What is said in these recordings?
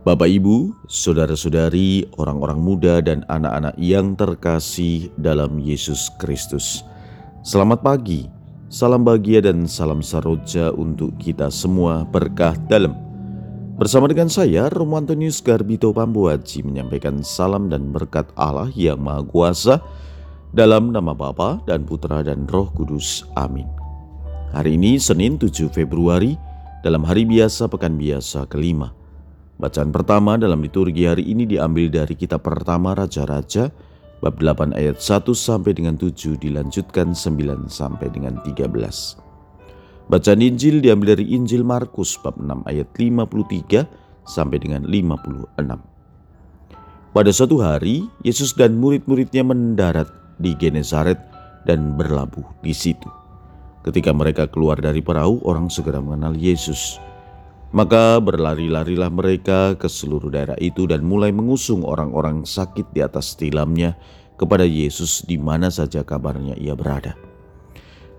Bapak, Ibu, saudara-saudari, orang-orang muda, dan anak-anak yang terkasih dalam Yesus Kristus, selamat pagi, salam bahagia, dan salam saroja untuk kita semua berkah dalam. Bersama dengan saya, Romo Antonius Garbito Pambuaji menyampaikan salam dan berkat Allah yang Maha Kuasa dalam nama Bapa dan Putra dan Roh Kudus. Amin. Hari ini Senin 7 Februari dalam hari biasa pekan biasa kelima. Bacaan pertama dalam liturgi hari ini diambil dari kitab pertama Raja-Raja bab 8 ayat 1 sampai dengan 7 dilanjutkan 9 sampai dengan 13. Bacaan Injil diambil dari Injil Markus bab 6 ayat 53 sampai dengan 56. Pada suatu hari, Yesus dan murid-muridnya mendarat di Genesaret dan berlabuh di situ. Ketika mereka keluar dari perahu, orang segera mengenal Yesus. Maka berlari-larilah mereka ke seluruh daerah itu dan mulai mengusung orang-orang sakit di atas tilamnya kepada Yesus di mana saja kabarnya ia berada.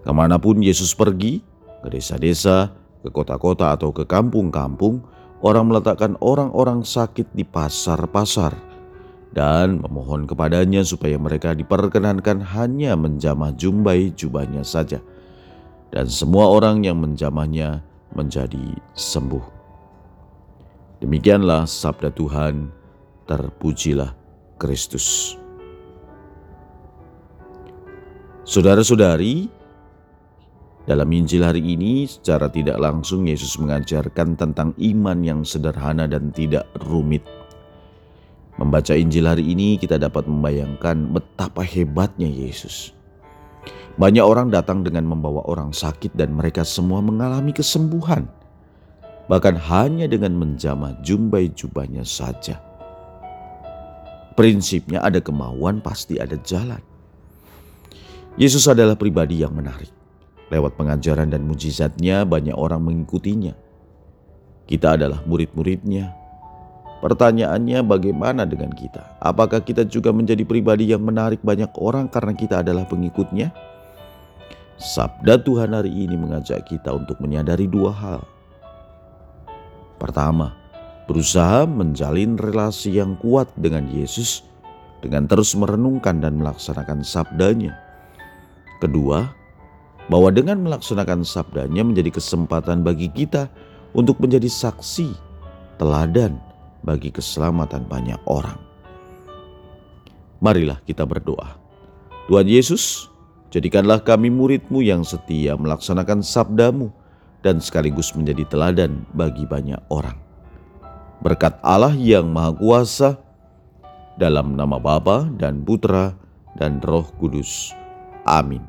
Ke mana pun Yesus pergi, ke desa-desa, ke kota-kota atau ke kampung-kampung, orang meletakkan orang-orang sakit di pasar-pasar dan memohon kepadanya supaya mereka diperkenankan hanya menjamah jumbai jubahnya saja. Dan semua orang yang menjamahnya menjadi sembuh. Demikianlah sabda Tuhan, terpujilah Kristus. Saudara-saudari, dalam Injil hari ini secara tidak langsung Yesus mengajarkan tentang iman yang sederhana dan tidak rumit. Membaca Injil hari ini kita dapat membayangkan betapa hebatnya Yesus banyak orang datang dengan membawa orang sakit dan mereka semua mengalami kesembuhan. Bahkan hanya dengan menjamah jumbai jubahnya saja. Prinsipnya ada kemauan pasti ada jalan. Yesus adalah pribadi yang menarik. Lewat pengajaran dan mujizatnya banyak orang mengikutinya. Kita adalah murid-muridnya. Pertanyaannya bagaimana dengan kita? Apakah kita juga menjadi pribadi yang menarik banyak orang karena kita adalah pengikutnya? Sabda Tuhan hari ini mengajak kita untuk menyadari dua hal. Pertama, berusaha menjalin relasi yang kuat dengan Yesus dengan terus merenungkan dan melaksanakan sabdanya. Kedua, bahwa dengan melaksanakan sabdanya menjadi kesempatan bagi kita untuk menjadi saksi, teladan bagi keselamatan banyak orang. Marilah kita berdoa. Tuhan Yesus, Jadikanlah kami muridmu yang setia melaksanakan sabdamu dan sekaligus menjadi teladan bagi banyak orang. Berkat Allah yang Maha Kuasa, dalam nama Bapa dan Putra dan Roh Kudus. Amin.